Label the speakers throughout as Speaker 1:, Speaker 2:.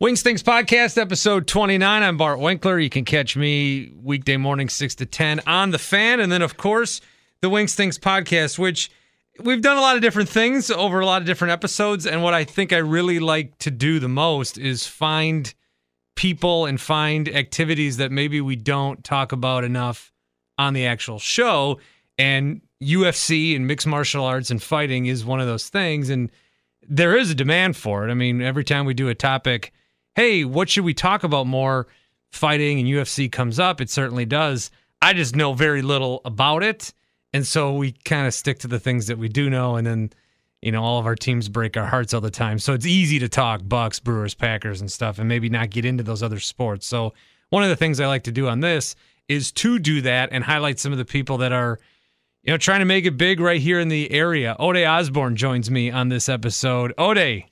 Speaker 1: Wings Things Podcast, episode 29. I'm Bart Winkler. You can catch me weekday morning, 6 to 10 on The Fan. And then, of course, the Wings Things Podcast, which we've done a lot of different things over a lot of different episodes. And what I think I really like to do the most is find people and find activities that maybe we don't talk about enough on the actual show. And UFC and mixed martial arts and fighting is one of those things. And there is a demand for it. I mean, every time we do a topic, hey, what should we talk about more? Fighting and UFC comes up. It certainly does. I just know very little about it. And so we kind of stick to the things that we do know. And then, you know, all of our teams break our hearts all the time. So it's easy to talk Bucks, Brewers, Packers, and stuff, and maybe not get into those other sports. So one of the things I like to do on this is to do that and highlight some of the people that are, you know, trying to make it big right here in the area. Ode Osbourne joins me on this episode. Ode,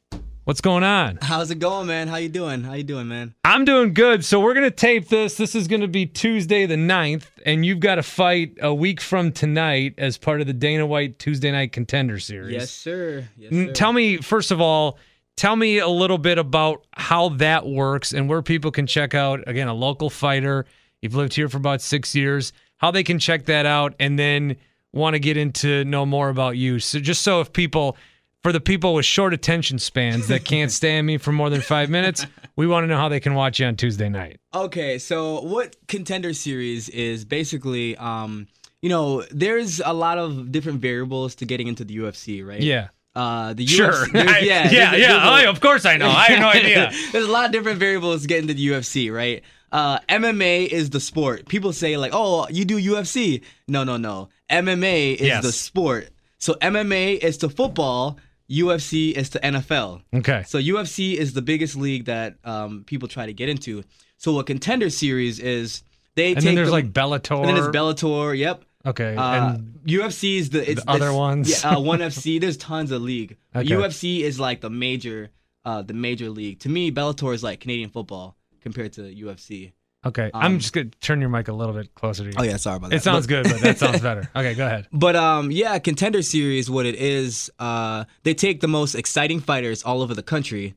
Speaker 1: What's going on?
Speaker 2: How's it going, man? How you doing? How you doing, man?
Speaker 1: I'm doing good. So we're gonna tape this. This is gonna be Tuesday the 9th, and you've got a fight a week from tonight as part of the Dana White Tuesday Night Contender Series.
Speaker 2: Yes, sir. Yes, sir.
Speaker 1: Tell me first of all, tell me a little bit about how that works and where people can check out again a local fighter. You've lived here for about six years. How they can check that out, and then want to get into know more about you. So just so if people for the people with short attention spans that can't stand me for more than five minutes, we want to know how they can watch you on Tuesday night.
Speaker 2: Okay, so what Contender Series is basically, um, you know, there's a lot of different variables to getting into the UFC, right?
Speaker 1: Yeah.
Speaker 2: Uh, the
Speaker 1: sure.
Speaker 2: UFC,
Speaker 1: yeah, yeah,
Speaker 2: there's-
Speaker 1: yeah.
Speaker 2: there's a-
Speaker 1: Oh, of course I know. I have no idea.
Speaker 2: There's a lot of different variables to get into the UFC, right? Uh, MMA is the sport. People say like, "Oh, you do UFC." No, no, no. MMA is
Speaker 1: Yes.
Speaker 2: the sport. So MMA is to football. UFC is to NFL.
Speaker 1: Okay.
Speaker 2: So UFC is the biggest league that um, people try to get into. So what Contender Series is, they
Speaker 1: And
Speaker 2: take
Speaker 1: then there's
Speaker 2: the-
Speaker 1: like Bellator.
Speaker 2: and then it's Bellator. Yep.
Speaker 1: Okay.
Speaker 2: Uh,
Speaker 1: and
Speaker 2: UFC is the, it's
Speaker 1: the other ones?
Speaker 2: Yeah, uh, one FC. There's tons of league.
Speaker 1: Okay.
Speaker 2: UFC is like the major, uh, the major league. To me, Bellator is like Canadian football compared to UFC.
Speaker 1: Okay. I'm
Speaker 2: um,
Speaker 1: just gonna turn your mic a little bit closer to you.
Speaker 2: Oh yeah, sorry about that.
Speaker 1: It sounds good, but that sounds better. Okay, go ahead.
Speaker 2: But um, yeah, Contender Series, what it is, uh, they take the most exciting fighters all over the country,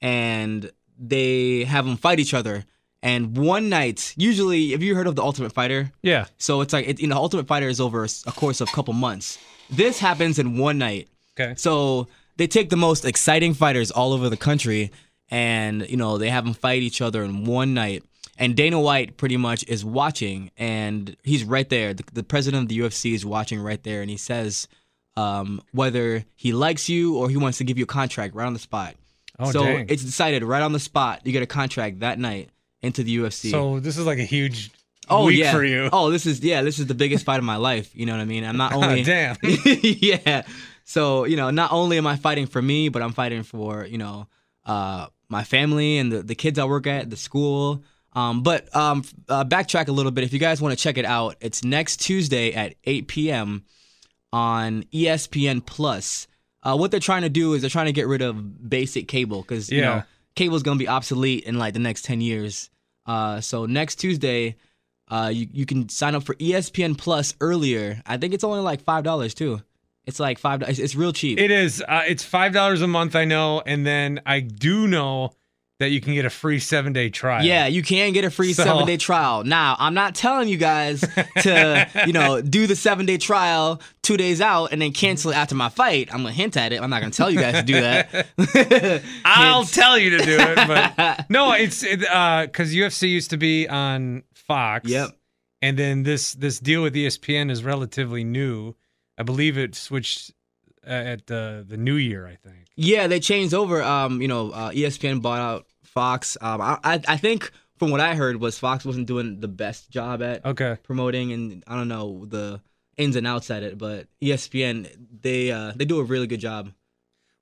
Speaker 2: and they have them fight each other. And one night, usually, have you heard of the Ultimate Fighter?
Speaker 1: Yeah.
Speaker 2: So it's like, it, you know, Ultimate Fighter is over a course of a couple months. This happens in one night.
Speaker 1: Okay.
Speaker 2: So they take the most exciting fighters all over the country, and you know they have them fight each other in one night. And Dana White pretty much is watching, and he's right there. The, the president of the UFC is watching right there, and he says um, whether he likes you or he wants to give you a contract right on the spot.
Speaker 1: Oh,
Speaker 2: so
Speaker 1: dang.
Speaker 2: it's decided right on the spot. You get a contract that night into the UFC.
Speaker 1: So this is like a huge
Speaker 2: oh
Speaker 1: week
Speaker 2: yeah.
Speaker 1: for you.
Speaker 2: Oh, this is yeah, this is the biggest fight of my life. You know what I mean? I'm not only
Speaker 1: Damn.
Speaker 2: yeah. So, you know, not only am I fighting for me, but I'm fighting for, you know, uh, my family and the, the kids I work at, the school. Um, but um, uh, backtrack a little bit. If you guys want to check it out, it's next Tuesday at 8 p.m. on ESPN Plus. Uh, what they're trying to do is they're trying to get rid of basic cable because you
Speaker 1: Yeah.
Speaker 2: know cable's gonna be obsolete in like the next 10 years. Uh, so next Tuesday, uh, you you can sign up for ESPN Plus earlier. I think it's only like five dollars too. It's like five. It's, it's real cheap.
Speaker 1: It is. Uh, it's five dollars a month. I know, and then I do know that you can get a free seven day trial.
Speaker 2: Yeah, you can get a free
Speaker 1: So-
Speaker 2: seven day trial. Now, I'm not telling you guys to, you know, do the seven day trial two days out and then cancel it after my fight. I'm gonna hint at it. I'm not gonna tell you guys to do that.
Speaker 1: I'll tell you to do it, but no, it's it, uh because UFC used to be on Fox.
Speaker 2: Yep.
Speaker 1: And then this this deal with ESPN is relatively new. I believe it switched at the the new year. I think.
Speaker 2: Yeah, they changed over. Um, you know, uh, ESPN bought out Fox. Um, I, I I think from what I heard was Fox wasn't doing the best job at
Speaker 1: Okay.
Speaker 2: promoting, and I don't know the ins and outs at it, but ESPN they uh they do a really good job.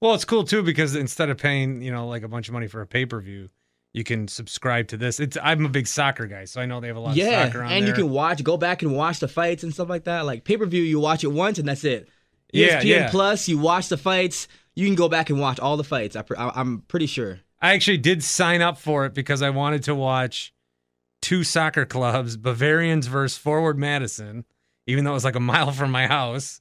Speaker 1: Well, it's cool too because instead of paying you know like a bunch of money for a pay per view, you can subscribe to this. It's I'm a big soccer guy, so I know they have a lot of
Speaker 2: Yeah,
Speaker 1: soccer on
Speaker 2: and you can watch, go back and watch the fights and stuff like that. Like pay per view, you watch it once and that's it.
Speaker 1: Yeah,
Speaker 2: ESPN
Speaker 1: yeah.
Speaker 2: Plus, you watch the fights. You can go back and watch all the fights. I, pre- I, I'm pretty sure.
Speaker 1: I actually did sign up for it because I wanted to watch two soccer clubs, Bavarians versus Forward Madison, even though it was like a mile from my house.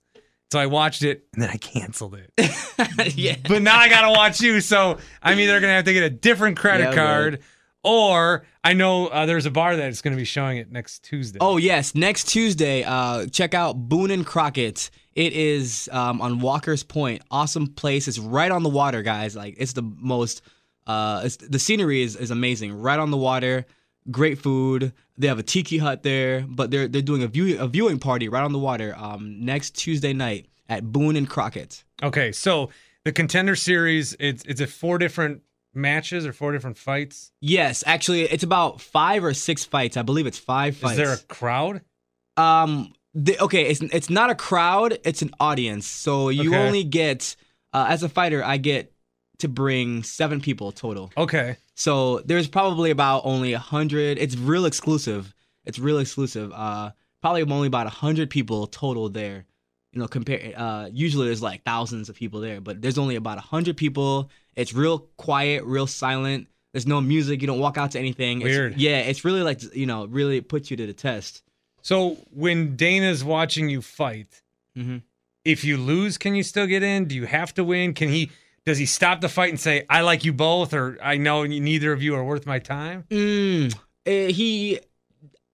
Speaker 1: So I watched it and then I canceled it.
Speaker 2: yeah.
Speaker 1: but now I gotta watch you. So I'm either gonna have to get a different credit
Speaker 2: Yeah,
Speaker 1: card, or I know uh, there's a bar that's gonna be showing it next Tuesday.
Speaker 2: Oh yes, next Tuesday, uh, check out Boone and Crockett. It is um, on Walker's Point. Awesome place. It's right on the water, guys. Like it's the most. Uh, it's, the scenery is, is amazing. Right on the water. Great food. They have a tiki hut there, but they're they're doing a view a viewing party right on the water. Um, next Tuesday night at Boone and Crockett.
Speaker 1: Okay, so the contender series, it's it's a four different matches or four different fights.
Speaker 2: Yes, actually, it's about five or six fights. I believe it's five fights.
Speaker 1: Is there a crowd?
Speaker 2: Um. The, okay, it's it's not a crowd. It's an audience. So you
Speaker 1: Okay.
Speaker 2: only get uh, as a fighter, I get to bring seven people total.
Speaker 1: Okay.
Speaker 2: So there's probably about only a hundred. It's real exclusive. It's real exclusive. Uh, probably only about a hundred people total there. You know, compare. Uh, usually there's like thousands of people there, but there's only about a hundred people. It's real quiet, real silent. There's no music. You don't walk out to anything. It's-
Speaker 1: Weird.
Speaker 2: yeah, it's really like you know, really puts you to the test.
Speaker 1: So when Dana's watching you fight,
Speaker 2: hmm
Speaker 1: if you lose, can you still get in? Do you have to win? Can he? Does he stop the fight and say, "I like you both," or "I know neither of you are worth my time"?
Speaker 2: Mm, eh, he,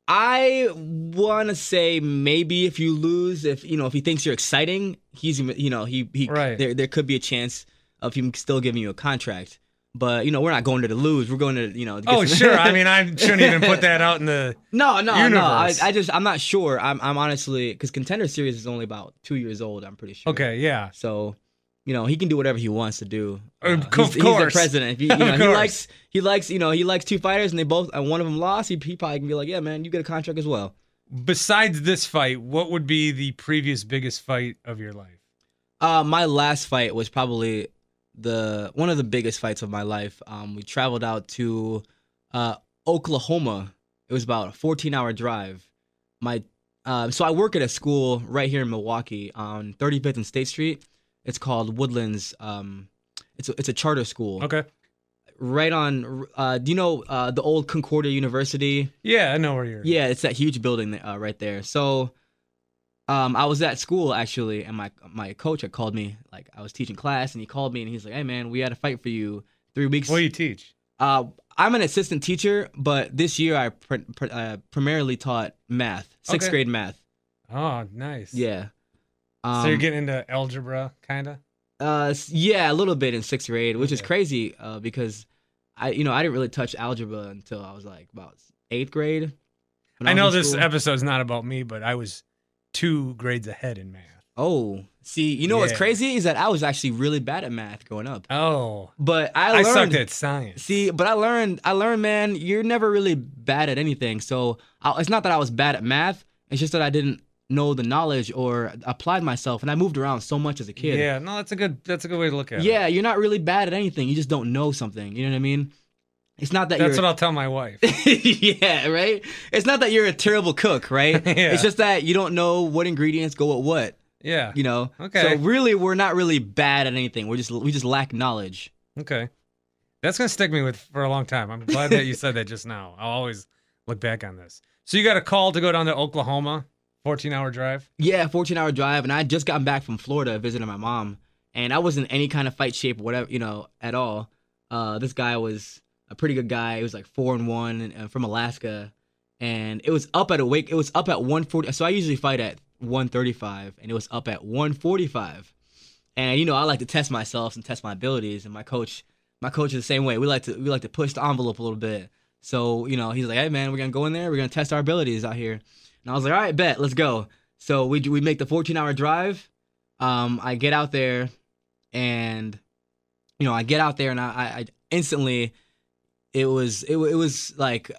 Speaker 2: I want to say maybe if you lose, if you know, if he thinks you're exciting, he's you know he he
Speaker 1: Right.
Speaker 2: there there could be a chance of him still giving you a contract. But you know, we're not going to the lose. We're going to you know. to
Speaker 1: Oh, sure. I mean, I shouldn't even put that out in the.
Speaker 2: no, no, no. I, I just I'm not sure. I'm I'm honestly because contender series is only about two years old. I'm pretty sure.
Speaker 1: Okay, yeah.
Speaker 2: So, you know, he can do whatever he wants to do.
Speaker 1: Of
Speaker 2: Uh,
Speaker 1: co-
Speaker 2: he's,
Speaker 1: of
Speaker 2: he's the president. If you,
Speaker 1: Of
Speaker 2: know, he likes he likes you know he likes two fighters and they both and one of them lost. He, he probably can be like, yeah, man, you get a contract as well.
Speaker 1: Besides this fight, what would be the previous biggest fight of your life?
Speaker 2: Uh, my last fight was probably the one of the biggest fights of my life. Um, we traveled out to uh, Oklahoma. It was about a 14 hour drive. My uh, so I work at a school right here in Milwaukee on 35th and State Street. It's called Woodlands. Um, it's a, it's a charter school.
Speaker 1: Okay.
Speaker 2: right on. Uh, do you know uh, the old Concordia University?
Speaker 1: Yeah, I know where you're.
Speaker 2: Yeah, it's that huge building uh, right there. So, um, I was at school actually, and my my coach had called me. Like I was teaching class, and he called me, and he's like, "Hey man, we had a fight for you three weeks."
Speaker 1: What do you teach?
Speaker 2: Uh, I'm an assistant teacher, but this year I pr- pr- uh, primarily taught math, sixth
Speaker 1: Okay.
Speaker 2: grade math.
Speaker 1: Oh, nice.
Speaker 2: Yeah. Um,
Speaker 1: so you're getting into algebra, kind of.
Speaker 2: Uh, yeah, a little bit in sixth grade, which is crazy. Uh, because I, you know, I didn't really touch algebra until I was like about eighth grade. when
Speaker 1: I know this
Speaker 2: school.
Speaker 1: episode's not about me, but I was two grades ahead in math.
Speaker 2: Oh, see, you know what's crazy is that I was actually really bad at math growing up,
Speaker 1: Oh,
Speaker 2: but I
Speaker 1: I,
Speaker 2: learned.
Speaker 1: sucked at science.
Speaker 2: See, but I learned. I learned, man. You're never really bad at anything. So I, it's not that I was bad at math. It's just that I didn't know the knowledge or applied myself, and I moved around so much as a kid.
Speaker 1: Yeah, no, that's a good. That's a good way to look at it.
Speaker 2: Yeah, you're not really bad at anything. You just don't know something. You know what I mean? It's not that
Speaker 1: that's what I'll tell my wife.
Speaker 2: yeah, right. It's not that you're a terrible cook, right?
Speaker 1: Yeah.
Speaker 2: It's just that you don't know what ingredients go with what.
Speaker 1: Yeah.
Speaker 2: You know.
Speaker 1: Okay.
Speaker 2: So really, we're not really bad at anything. We're just we just lack knowledge.
Speaker 1: Okay. That's gonna stick me with for a long time. I'm glad that you said that just now. I'll always look back on this. So you got a call to go down to Oklahoma, 14 hour drive.
Speaker 2: Yeah, 14 hour drive, and I had just gotten back from Florida visiting my mom, and I wasn't in any kind of fight shape, whatever, you know, at all. Uh, this guy was a pretty good guy. He was like four and one, and, and from Alaska, and it was up at a wake. It was up at 140. So I usually fight at 135, and it was up at 145. And you know, I like to test myself and test my abilities, and my coach, my coach is the same way. We like to we like to push the envelope a little bit. So you know, he's like, "Hey man, we're gonna go in there. We're gonna test our abilities out here." And I was like, "All right, bet, let's go." So we we make the 14 hour drive. Um, I get out there, and you know, I get out there, and I, I, I instantly, it was it, it was like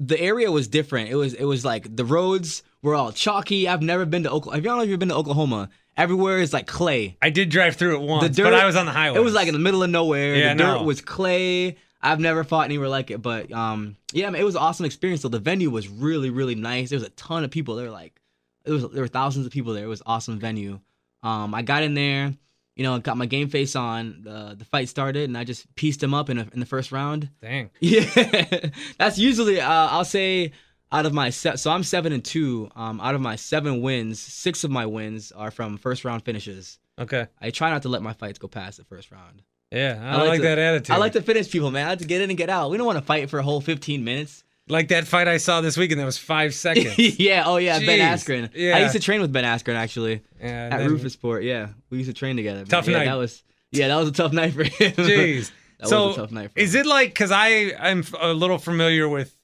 Speaker 2: the area was different. It was it was like the roads were all chalky. I've never been to Oklahoma. Have y'all ever been to Oklahoma? Everywhere is like clay.
Speaker 1: I did drive through it once,
Speaker 2: dirt-
Speaker 1: but I was on the highway.
Speaker 2: It was like in the middle of nowhere.
Speaker 1: Yeah,
Speaker 2: the dirt
Speaker 1: no.
Speaker 2: was clay. I've never fought anywhere like it, but um, yeah, it was an awesome experience. So the venue was really, really nice. There was a ton of people. There were like, there was there were thousands of people there. It was an awesome venue. Um, I got in there, you know, got my game face on. The the fight started, and I just pieced him up in a, in the first round.
Speaker 1: Dang.
Speaker 2: Yeah, that's usually uh, I'll say out of my set, so I'm seven and two. Um, out of my seven wins, six of my wins are from first round finishes.
Speaker 1: Okay.
Speaker 2: I try not to let my fights go past the first round.
Speaker 1: Yeah, I,
Speaker 2: I like
Speaker 1: like,
Speaker 2: to-
Speaker 1: that attitude.
Speaker 2: I like to finish people, man. I like to get in and get out. We don't want to fight for a whole 15 minutes.
Speaker 1: Like that fight I saw this weekend. That was five seconds.
Speaker 2: yeah. Oh yeah. Ben Askren.
Speaker 1: Yeah.
Speaker 2: I used to train with Ben Askren actually
Speaker 1: Yeah,
Speaker 2: at
Speaker 1: then-
Speaker 2: Roufusport. Yeah, we used to train together.
Speaker 1: Tough
Speaker 2: yeah,
Speaker 1: night.
Speaker 2: That was yeah, that was a tough night for him.
Speaker 1: Jeez.
Speaker 2: that
Speaker 1: so
Speaker 2: was a tough night for him.
Speaker 1: is it like because I I'm a little familiar with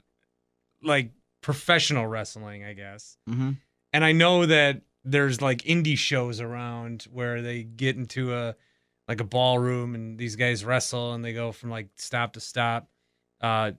Speaker 1: like professional wrestling, I guess,
Speaker 2: Mm-hmm.
Speaker 1: and I know that there's like indie shows around where they get into a like a ballroom and these guys wrestle and they go from like stop to stop. Uh,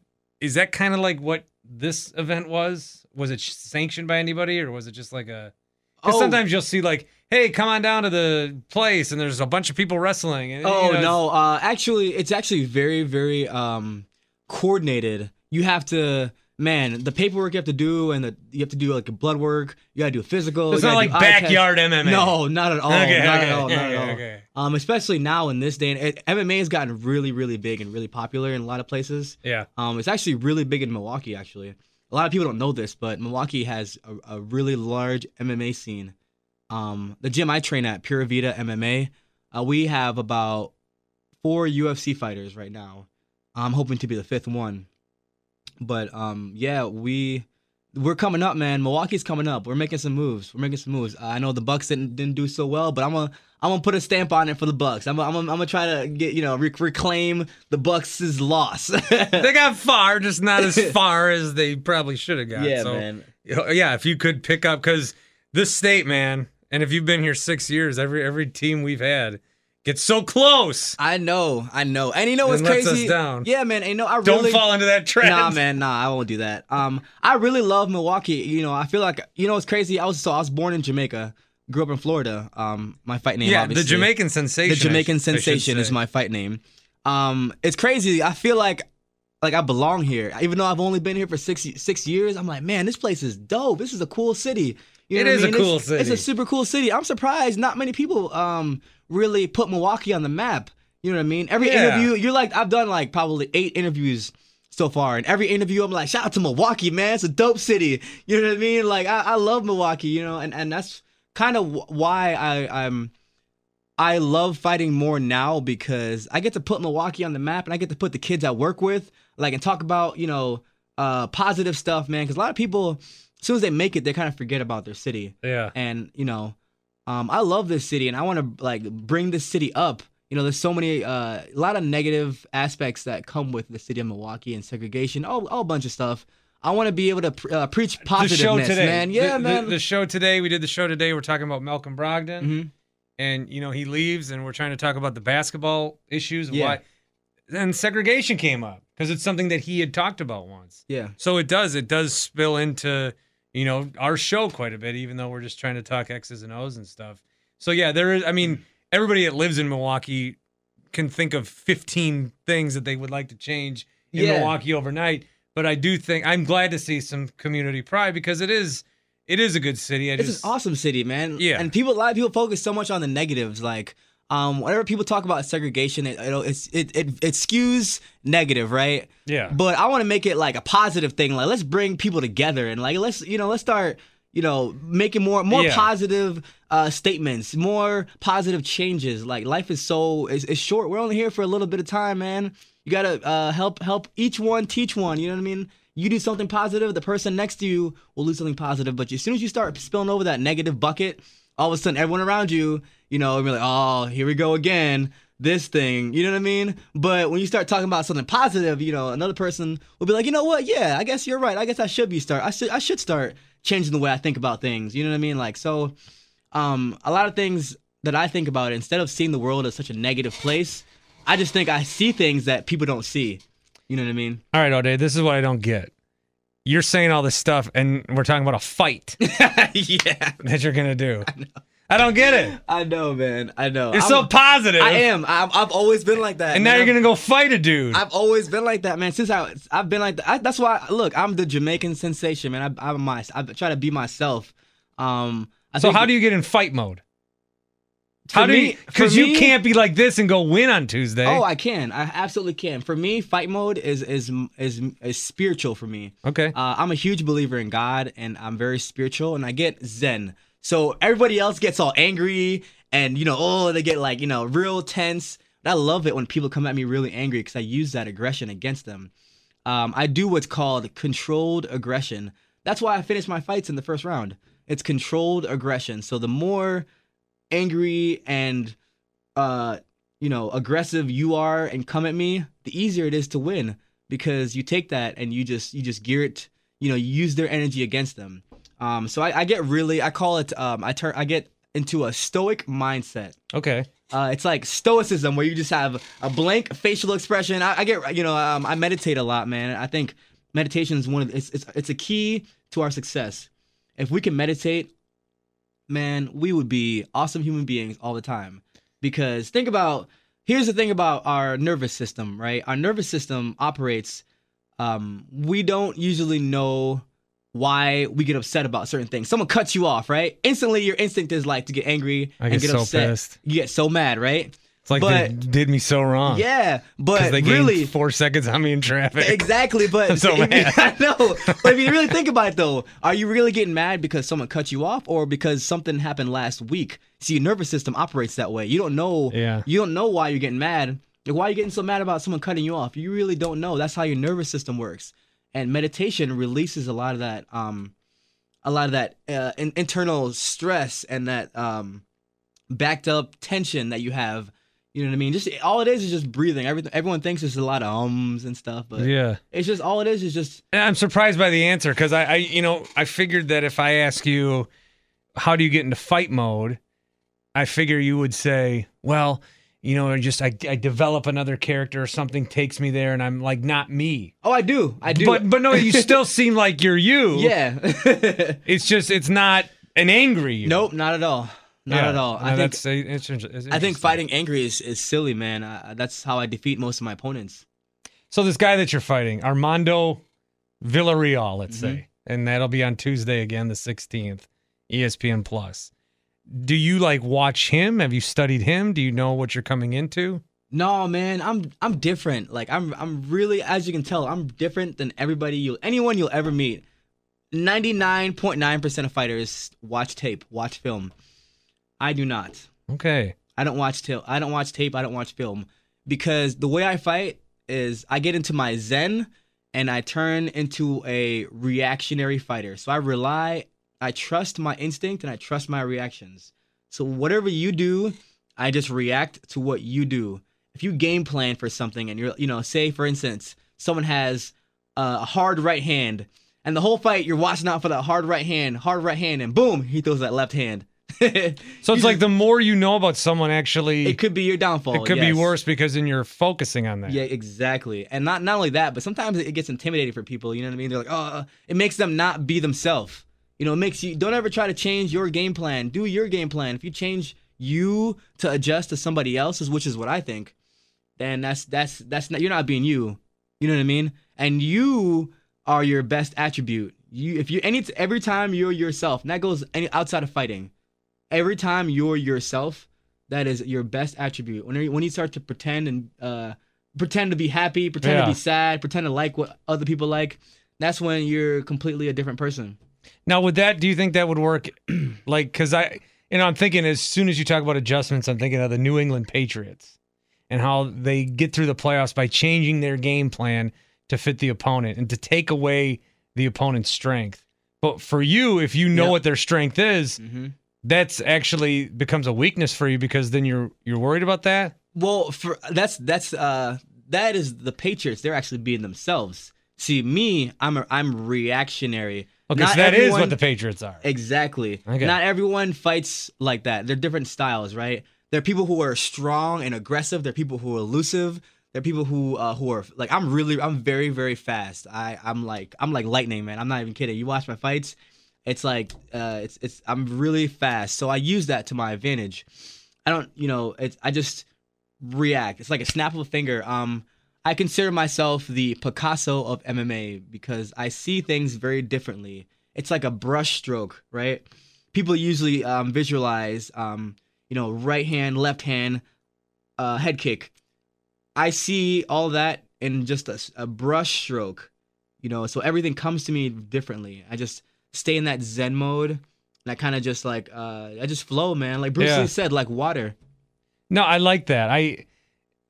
Speaker 1: is that kind of like what this event was? Was it sanctioned by anybody or was it just like a? Because
Speaker 2: Oh.
Speaker 1: sometimes you'll see like, hey, come on down to the place and there's a bunch of people wrestling. And, you
Speaker 2: Oh
Speaker 1: know,
Speaker 2: no, uh, actually, it's actually very, very um, coordinated. You have to, man, the paperwork you have to do, and the, you have to do like a blood work. You gotta do a physical.
Speaker 1: It's not like
Speaker 2: do eye tests.
Speaker 1: backyard MMA.
Speaker 2: No, not at all.
Speaker 1: Okay,
Speaker 2: not
Speaker 1: okay,
Speaker 2: at all. Not
Speaker 1: okay,
Speaker 2: at all.
Speaker 1: okay.
Speaker 2: Um, especially now in this day, and it, MMA has gotten really, really big and really popular in a lot of places.
Speaker 1: Yeah.
Speaker 2: Um, it's actually really big in Milwaukee. Actually, a lot of people don't know this, but Milwaukee has a, a really large MMA scene. Um, the gym I train at, Pura Vida MMA, uh, we have about four UFC fighters right now. I'm hoping to be the fifth one. But um, yeah, we we're coming up, man. Milwaukee's coming up. We're making some moves. We're making some moves. I know the Bucks didn't didn't do so well, but I'm gonna I'm gonna put a stamp on it for the Bucks. I'm gonna, I'm gonna, I'm gonna try to get you know rec- reclaim the Bucks' loss.
Speaker 1: They got far, just not as far as they probably should have got.
Speaker 2: yeah,
Speaker 1: so,
Speaker 2: man.
Speaker 1: Yeah, if you could pick up, because this state, man, and if you've been here six years, every every team we've had gets so close.
Speaker 2: I know, I know, and you know what's
Speaker 1: And
Speaker 2: crazy? Yeah, man. And you know, I
Speaker 1: Don't
Speaker 2: really
Speaker 1: fall into that trap.
Speaker 2: Nah, man, nah, I won't do that. Um, I really love Milwaukee. You know, I feel like you know it's crazy. I was so I was born in Jamaica, grew up in Florida. Um, my fight name,
Speaker 1: Yeah,
Speaker 2: obviously.
Speaker 1: the Jamaican sensation.
Speaker 2: the Jamaican
Speaker 1: I sh- I
Speaker 2: sensation is my fight name. Um, it's crazy. I feel like like I belong here, even though I've only been here for six six years. I'm like, man, this place is dope. This is a cool city. You know
Speaker 1: It is
Speaker 2: I
Speaker 1: a
Speaker 2: mean?
Speaker 1: cool
Speaker 2: It's- It's a super cool city. I'm surprised not many people um really put Milwaukee on the map. You know what I mean? Every
Speaker 1: Yeah.
Speaker 2: interview, you're like, I've done like probably eight interviews so far, and every interview, I'm like, shout out to Milwaukee, man. It's a dope city. You know what I mean? Like, I, I love Milwaukee. You know, and and that's kind of why I I'm. I love fighting more now because I get to put Milwaukee on the map and I get to put the kids I work with, like, and talk about, you know, uh, positive stuff, man. Because a lot of people, as soon as they make it, they kind of forget about their city.
Speaker 1: Yeah.
Speaker 2: And, you know, um, I love this city and I want to, like, bring this city up. You know, there's so many, uh, a lot of negative aspects that come with the city of Milwaukee and segregation, all, all bunch of stuff. I want to be able to pre- uh, preach
Speaker 1: The show today,
Speaker 2: man. Yeah,
Speaker 1: The- the-
Speaker 2: man.
Speaker 1: The, show today, we did the show today. We're talking about Malcolm Brogdon,
Speaker 2: Mhm.
Speaker 1: and you know he leaves, and we're trying to talk about the basketball issues.
Speaker 2: Yeah.
Speaker 1: Why? And segregation came up because it's something that he had talked about once.
Speaker 2: Yeah.
Speaker 1: So it does. It does spill into you know our show quite a bit, even though we're just trying to talk X's and O's and stuff. So yeah, there is. I mean, mm. everybody that lives in Milwaukee can think of 15 things that they would like to change in
Speaker 2: Yeah.
Speaker 1: Milwaukee overnight. But I do think I'm glad to see some community pride because it is it is a good city. I
Speaker 2: It's
Speaker 1: just
Speaker 2: an awesome city, man.
Speaker 1: Yeah.
Speaker 2: And people, a lot of people focus so much on the negatives. Like, um, whenever people talk about segregation, it, it's, it, it, it skews negative, right?
Speaker 1: yeah.
Speaker 2: But I want to make it like a positive thing. Like, let's bring people together and like, let's, you know, let's start, you know, making more, more
Speaker 1: Yeah.
Speaker 2: positive uh, statements, more positive changes. Like, life is so, it's, it's short. We're only here for a little bit of time, man. You gotta uh, help, help each one teach one. You know what I mean? You do something positive, the person next to you will do something positive. But as soon as you start spilling over that negative bucket, all of a sudden everyone around you, you know, will be like, oh, here we go again. This thing, you know what I mean? But when you start talking about something positive, you know, another person will be like, you know what? Yeah, I guess you're right. I guess I should be start. I should I should start changing the way I think about things. You know what I mean? Like so, um, a lot of things that I think about instead of seeing the world as such a negative place, I just think I see things that people don't see. You know what I mean?
Speaker 1: All right, Ode, this is what I don't get. You're saying all this stuff, and we're talking about a fight
Speaker 2: yeah,
Speaker 1: that you're gonna do. I, don't get it.
Speaker 2: I know, man. I know.
Speaker 1: You're
Speaker 2: I'm-
Speaker 1: so positive,
Speaker 2: I am. I've, I've always been like that.
Speaker 1: and
Speaker 2: man.
Speaker 1: now you're gonna go fight a dude.
Speaker 2: I've always been like that, man. Since I I've been like that. I, that's why. Look, I'm the Jamaican sensation, man. I, I'm my. I try to be myself. Um. I
Speaker 1: so how do you get in fight mode? How do
Speaker 2: me-
Speaker 1: you? Because you can't be like this and go win on Tuesday.
Speaker 2: Oh, I can. I absolutely can. For me, fight mode is is is is spiritual for me.
Speaker 1: okay.
Speaker 2: Uh, I'm a huge believer in God, and I'm very spiritual, and I get zen. So everybody else gets all angry, and you know, oh, they get like you know, real tense. I love it when people come at me really angry because I use that aggression against them. Um, I do what's called controlled aggression. That's why I finish my fights in the first round. It's controlled aggression. So the more angry and uh, you know, aggressive you are and come at me, the easier it is to win because you take that and you just you just gear it, you know, you use their energy against them. Um, so I, I get really, I call it, um, I turn, I get into a stoic mindset.
Speaker 1: okay.
Speaker 2: Uh, it's like stoicism where you just have a blank facial expression. I, I get, you know, um, I meditate a lot, man. I think meditation is one of it's, it's it's a key to our success. If we can meditate, man, we would be awesome human beings all the time. Because think about here's the thing about our nervous system, right? Our nervous system operates. Um, we don't usually know why we get upset about certain things. Someone cuts you off, right? Instantly, your instinct is like to get angry
Speaker 1: I
Speaker 2: and
Speaker 1: get so
Speaker 2: upset.
Speaker 1: pissed.
Speaker 2: You get so mad, right?
Speaker 1: It's like they did me so wrong.
Speaker 2: Yeah, but
Speaker 1: they
Speaker 2: really,
Speaker 1: four seconds on me in traffic.
Speaker 2: exactly. But
Speaker 1: I'm so
Speaker 2: if you- I know. But if you really think about it, though, are you really getting mad because someone cut you off, or because something happened last week? See, your nervous system operates that way. You don't know.
Speaker 1: Yeah.
Speaker 2: You don't know why you're getting mad. Like, why are you getting so mad about someone cutting you off? You really don't know. That's how your nervous system works. And meditation releases a lot of that. Um, a lot of that uh, in- internal stress and that um, backed up tension that you have. You know what I mean? Just all it is is just breathing. Everything everyone thinks it's a lot of ums and stuff, but
Speaker 1: Yeah.
Speaker 2: it's just all it is is just
Speaker 1: And I'm surprised by the answer because I, I, you know, I figured that if I ask you, how do you get into fight mode, I figure you would say, well, you know, I just I, I develop another character or something takes me there, and I'm like not me.
Speaker 2: oh I do I do
Speaker 1: But but no, you still seem like you're you.
Speaker 2: yeah
Speaker 1: It's just it's not an angry you.
Speaker 2: nope not at all not
Speaker 1: Yeah.
Speaker 2: at all
Speaker 1: No,
Speaker 2: I think
Speaker 1: that's it's, it's
Speaker 2: I think fighting angry is, is silly man I, that's how I defeat most of my opponents
Speaker 1: So this guy that you're fighting, Armando Villarreal, let's
Speaker 2: Mm-hmm.
Speaker 1: say, and that'll be on Tuesday again, the 16th, ESPN Plus. Do you like watch him? Have you studied him? Do you know what you're coming into?
Speaker 2: No, man, I'm I'm different. Like I'm I'm really as you can tell, I'm different than everybody you anyone you'll ever meet. 99.9% of fighters watch tape, watch film. I do not.
Speaker 1: Okay.
Speaker 2: I don't watch tape. I don't watch tape. I don't watch film because the way I fight is I get into my zen and I turn into a reactionary fighter. So I rely, I trust my instinct and I trust my reactions. So whatever you do, I just react to what you do. If you game plan for something and you're, you know, say for instance, someone has a hard right hand and the whole fight you're watching out for that hard right hand, hard right hand, and boom, he throws that left hand.
Speaker 1: So it's like the more you know about someone, actually,
Speaker 2: it could be your downfall.
Speaker 1: it could be worse because then you're focusing on that.
Speaker 2: Yeah, exactly. And not not only that, but sometimes it gets intimidating for people. You know what I mean? They're like, oh, uh, uh, it makes them not be themselves. You know, it makes you don't ever try to change your game plan. Do your game plan. If you change you to adjust to somebody else's, which is what I think, then that's that's that's not you're not being you. You know what I mean? And you are your best attribute. You if you any every time you're yourself, and that goes any outside of fighting. Every time you're yourself, that is your best attribute. When you, when you start to pretend and uh, pretend to be happy, pretend
Speaker 1: Yeah.
Speaker 2: to be sad, pretend to like what other people like, that's when you're completely a different person.
Speaker 1: Now, with that, do you think that would work? like, because I, you know, I'm thinking as soon as you talk about adjustments, I'm thinking of the New England Patriots and how they get through the playoffs by changing their game plan to fit the opponent and to take away the opponent's strength. But for you, if you know
Speaker 2: Yep.
Speaker 1: what their strength is,
Speaker 2: Mm-hmm.
Speaker 1: that's actually becomes a weakness for you because then you're you're worried about that.
Speaker 2: Well, for that's that's uh that is the Patriots. They're actually being themselves. See, me, I'm a, I'm reactionary.
Speaker 1: Okay,
Speaker 2: Not
Speaker 1: so that is
Speaker 2: everyone-
Speaker 1: what the Patriots are.
Speaker 2: Exactly.
Speaker 1: Okay.
Speaker 2: Not everyone fights like that. They're different styles, right? There are people who are strong and aggressive. There are people who are elusive. There are people who uh, who are like I'm really I'm very very fast. I I'm like I'm like lightning, man. I'm not even kidding. You watch my fights, it's like uh, it's it's I'm really fast. So I use that to my advantage. I don't you know it's I just react. It's like a snap of a finger. Um, I consider myself the Picasso of MMA because I see things very differently. It's like a brushstroke, right? People usually um, visualize, um, you know, right hand, left hand, uh, head kick. I see all that in just a, a brush stroke, you know. So everything comes to me differently. I just stay in that Zen mode, and I kind of just like uh, I just flow, man. Like Bruce
Speaker 1: Yeah.
Speaker 2: Lee said, like water.
Speaker 1: No, I like that. I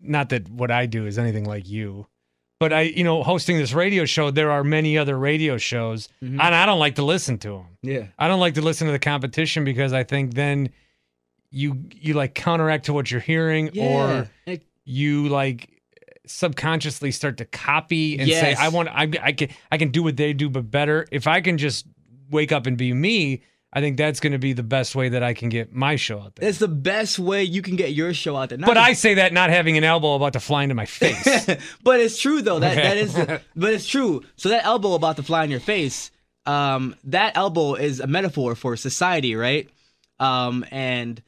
Speaker 1: not that what I do is anything like you, but I, you know, hosting this radio show, there are many other radio shows,
Speaker 2: Mhm.
Speaker 1: and I don't like to listen to them.
Speaker 2: Yeah.
Speaker 1: I don't like to listen to the competition because I think then you you like counteract to what you're hearing, or
Speaker 2: It-
Speaker 1: you like subconsciously start to copy and say, "I want, I, I can, I can do what they do, but better." If I can just wake up and be me, I think that's going to be the best way that I can get my show out there.
Speaker 2: it's the best way you can get your show out there. Not
Speaker 1: But
Speaker 2: just-
Speaker 1: I say that not having an elbow about to fly into my face.
Speaker 2: but it's true though. That that is, but it's true. So that elbow about to fly in your face, um, that elbow is a metaphor for society, right? Um, and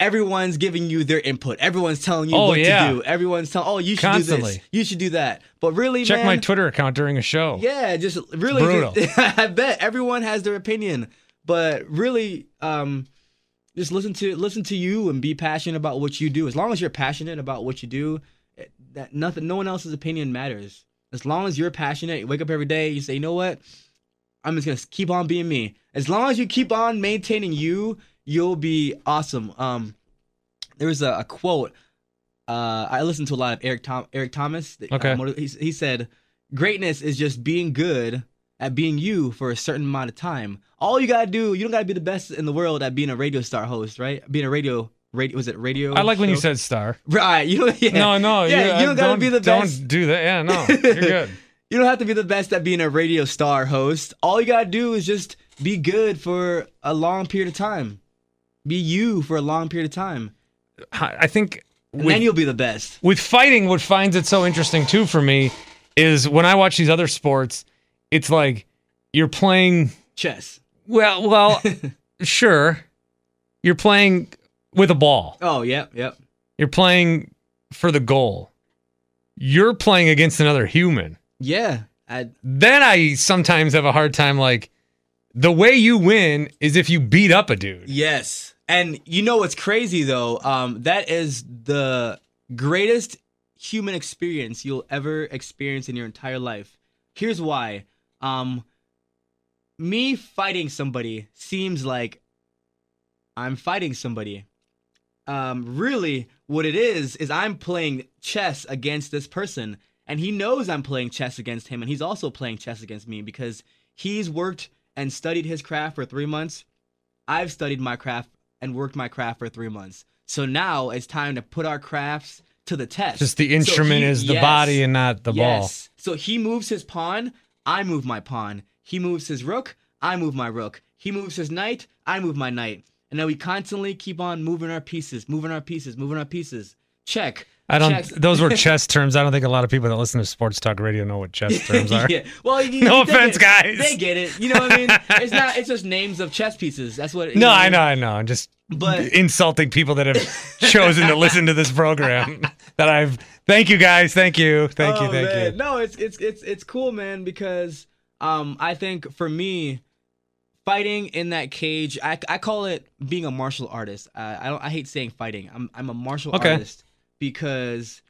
Speaker 2: everyone's giving you their input. Everyone's telling you
Speaker 1: Oh,
Speaker 2: what
Speaker 1: yeah.
Speaker 2: to do. Everyone's telling, oh, you should do this. You should do that. But really,
Speaker 1: Check
Speaker 2: man,
Speaker 1: my Twitter account during a show.
Speaker 2: yeah, just really,
Speaker 1: Brutal.
Speaker 2: I bet everyone has their opinion, but really, um, just listen to listen to you and be passionate about what you do. As long as you're passionate about what you do, it- that nothing, no one else's opinion matters. As long as you're passionate, you wake up every day, you say, you know what, I'm just gonna keep on being me. As long as you keep on maintaining you, you'll be awesome. Um, there was a, a quote. Uh, I listened to a lot of Eric Tom Eric Thomas. uh,
Speaker 1: Okay.
Speaker 2: motiv- he, he said, "Greatness is just being good at being you for a certain amount of time. All you gotta do, you don't gotta be the best in the world at being a radio star host, right? Being a radio, radio was it radio?
Speaker 1: I like when you said star.
Speaker 2: right. You know, yeah.
Speaker 1: No, no,
Speaker 2: yeah. You, don't gotta be the best.
Speaker 1: Don't do that. Yeah, no, you're good.
Speaker 2: You don't have to be the best at being a radio star host. All you gotta do is just be good for a long period of time. Be you for a long period of time,
Speaker 1: I I think
Speaker 2: and
Speaker 1: with,
Speaker 2: then you'll be the best.
Speaker 1: with fighting, what finds it so interesting too for me is when I watch these other sports, it's like you're playing.
Speaker 2: Chess.
Speaker 1: Well, well, sure, you're playing with a ball.
Speaker 2: Oh, yep, yep.
Speaker 1: You're playing for the goal. You're playing against another human.
Speaker 2: Yeah. I,
Speaker 1: Then I sometimes have a hard time like the way you win is if you beat up a dude.
Speaker 2: yes. And you know what's crazy though? Um, that is the greatest human experience you'll ever experience in your entire life. Here's why. Um, me fighting somebody seems like I'm fighting somebody. Um, really, what it is is I'm playing chess against this person, and he knows I'm playing chess against him, and he's also playing chess against me because he's worked and studied his craft for three months. I've studied my craft and worked my craft for three months. So now it's time to put our crafts to the test.
Speaker 1: Just the
Speaker 2: So
Speaker 1: instrument
Speaker 2: he-
Speaker 1: is the
Speaker 2: yes.
Speaker 1: body and not the ball.
Speaker 2: Yes. So he moves his pawn, I move my pawn. He moves his rook, I move my rook. He moves his knight, I move my knight. And then we constantly keep on moving our pieces, moving our pieces, moving our pieces. Check.
Speaker 1: I don't. Those were chess terms. I don't think a lot of people that listen to sports talk radio know what chess terms are.
Speaker 2: yeah. Well, you,
Speaker 1: No offense,
Speaker 2: it.
Speaker 1: guys.
Speaker 2: They get it. You know what I mean? It's not. It's just names of chess pieces. That's what. you
Speaker 1: No,
Speaker 2: what
Speaker 1: I know, I know. I'm just
Speaker 2: But-
Speaker 1: insulting people that have chosen to listen to this program. That I've. Thank you, guys. Thank you. Thank you.
Speaker 2: Oh,
Speaker 1: Thank
Speaker 2: man.
Speaker 1: you.
Speaker 2: No, it's it's it's it's cool, man. Because um, I think for me, fighting in that cage, I, I call it being a martial artist. Uh, I don't. I hate saying fighting. I'm I'm a martial
Speaker 1: Okay.
Speaker 2: artist because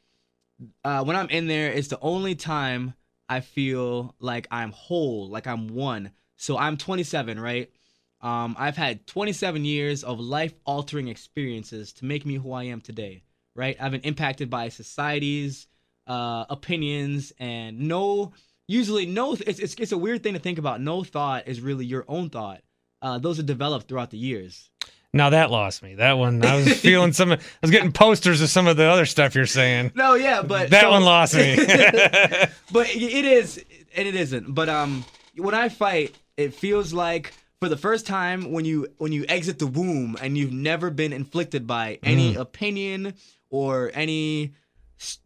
Speaker 2: uh, when I'm in there, it's the only time I feel like I'm whole, like I'm one. So I'm 27, right? Um, I've had 27 years of life-altering experiences to make me who I am today, right? I've been impacted by society's uh, opinions, and no, usually no. It's, it's it's a weird thing to think about. No thought is really your own thought. Uh, those are developed throughout the years.
Speaker 1: Now that lost me. That one. I was feeling some. I was getting posters of some of the other stuff you're saying.
Speaker 2: No, yeah, but
Speaker 1: That
Speaker 2: so-
Speaker 1: one lost me.
Speaker 2: but it is and it isn't but um when i fight it feels like for the first time when you when you exit the womb and you've never been inflicted by any
Speaker 1: Mm.
Speaker 2: opinion or any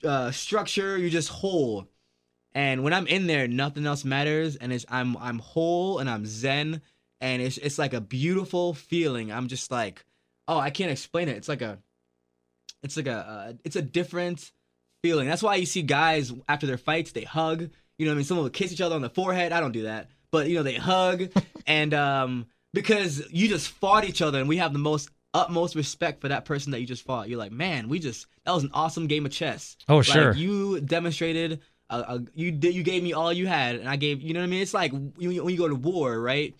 Speaker 2: uh, structure you're just whole and when i'm in there nothing else matters and it's i'm i'm whole and i'm zen and it's it's like a beautiful feeling i'm just like oh i can't explain it it's like a it's like a uh, it's a different feeling. That's why you see guys after their fights, they hug. You know what I mean? Someone will kiss each other on the forehead. I don't do that. But you know, they hug and um because you just fought each other and we have the most utmost respect for that person that you just fought. You're like, man, we just that was an awesome game of chess.
Speaker 1: Oh,
Speaker 2: Like,
Speaker 1: sure.
Speaker 2: you demonstrated. A, you did. You gave me all you had, and I gave. You know what I mean? It's like when you, when you go to war, right?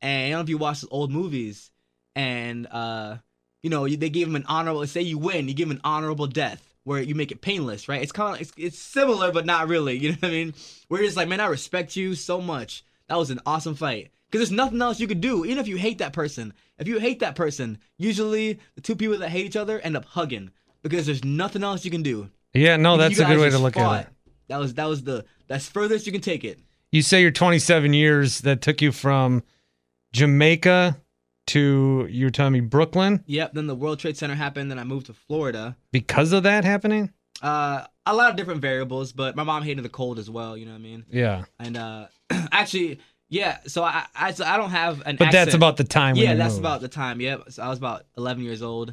Speaker 2: And I don't know if you watch old movies, and uh, you know they gave him an honorable. Say you win, you give him an honorable death where you make it painless, right? It's kind of it's, it's similar, but not really. You know what I mean? Where you're just like, man, I respect you so much. That was an awesome fight. Because there's nothing else you could do, even if you hate that person. If you hate that person, usually the two people that hate each other end up hugging because there's nothing else you can do.
Speaker 1: Yeah, no, that's a good way to look
Speaker 2: fought.
Speaker 1: at it.
Speaker 2: That was that was the that's furthest you can take it.
Speaker 1: You say you're 27 years. That took you from Jamaica to you were telling me Brooklyn
Speaker 2: Yep. Then the World Trade Center happened. Then I moved to Florida.
Speaker 1: because of that happening.
Speaker 2: Uh, a lot of different variables, but my mom hated the cold as well. You know what I mean?
Speaker 1: Yeah,
Speaker 2: And uh, actually, yeah. So I I, so I don't have an. Accent.
Speaker 1: But that's
Speaker 2: accent.
Speaker 1: about the time. When
Speaker 2: yeah,
Speaker 1: you
Speaker 2: that's
Speaker 1: moved.
Speaker 2: about the time. Yep. So I was about 11 years old,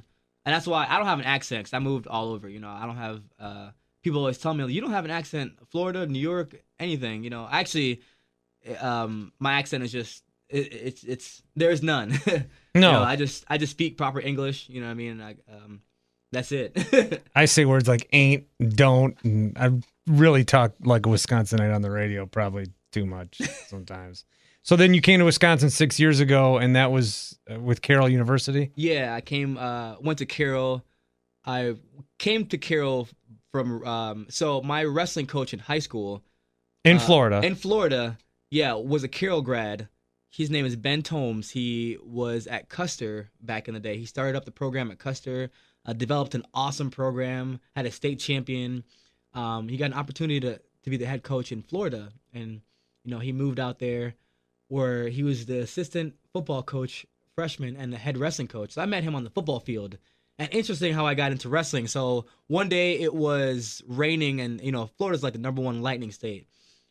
Speaker 2: and that's why I don't have an accent. 'cause I moved all over. You know, I don't have. Uh, people always tell me you don't have an accent. Florida, New York, anything. You know, actually, um, my accent is just it, it's it's there's none. You
Speaker 1: No,
Speaker 2: know, I just I just speak proper English. You know what I mean? And I um, that's it.
Speaker 1: I say words like ain't, don't. And I really talk like a Wisconsinite on the radio, probably too much sometimes. so then you came to Wisconsin six years ago, and that was uh, with Carroll University.
Speaker 2: Yeah, I came uh went to Carroll. I came to Carroll from um so my wrestling coach in high school
Speaker 1: In
Speaker 2: uh,
Speaker 1: Florida.
Speaker 2: In Florida, yeah, was a Carroll grad. His name is Ben Tomes. He was at Custer back in the day. He started up the program at Custer, uh, developed an awesome program, had a state champion. Um, he got an opportunity to to be the head coach in Florida, and you know he moved out there where he was the assistant football coach freshman and the head wrestling coach. So I met him on the football field. And interesting how I got into wrestling. So one day it was raining, and you know Florida's like the number one lightning state,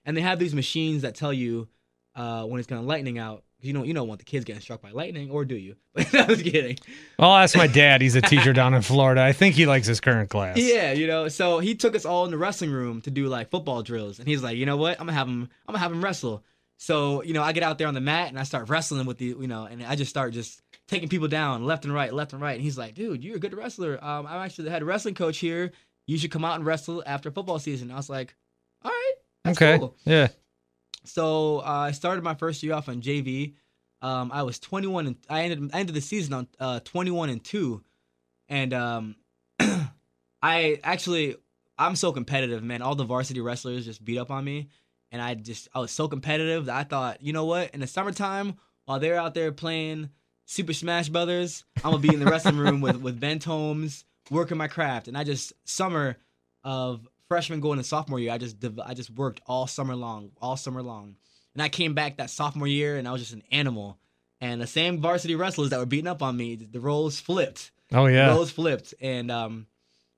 Speaker 2: and they have these machines that tell you uh, when it's gonna lightning out. You know, you don't want the kids getting struck by lightning, or do you? But I was kidding.
Speaker 1: I'll ask my dad. He's a teacher down in Florida. I think he likes his current class.
Speaker 2: Yeah, you know. So he took us all in the wrestling room to do like football drills, and he's like, you know what? I'm gonna have him. I'm gonna have him wrestle. So you know, I get out there on the mat and I start wrestling with the, you know, and I just start just taking people down left and right, left and right. And he's like, dude, you're a good wrestler. Um, I'm actually the head wrestling coach here. You should come out and wrestle after football season. I was like, all right, that's
Speaker 1: okay.
Speaker 2: cool.
Speaker 1: Yeah.
Speaker 2: So uh, I started my first year off on JV. Um, I was 21 and I ended ended the season on uh, 21 and two, and um, I actually I'm so competitive, man. All the varsity wrestlers just beat up on me, and I just I was so competitive that I thought, you know what? In the summertime, while they're out there playing Super Smash Brothers, I'm gonna be in the wrestling room with with Ben Tomes working my craft, and I just summer of freshman going to sophomore year, I just I just worked all summer long, all summer long, and I came back that sophomore year, and I was just an animal. And the same varsity wrestlers that were beating up on me, the roles flipped
Speaker 1: Oh yeah.
Speaker 2: roles flipped and um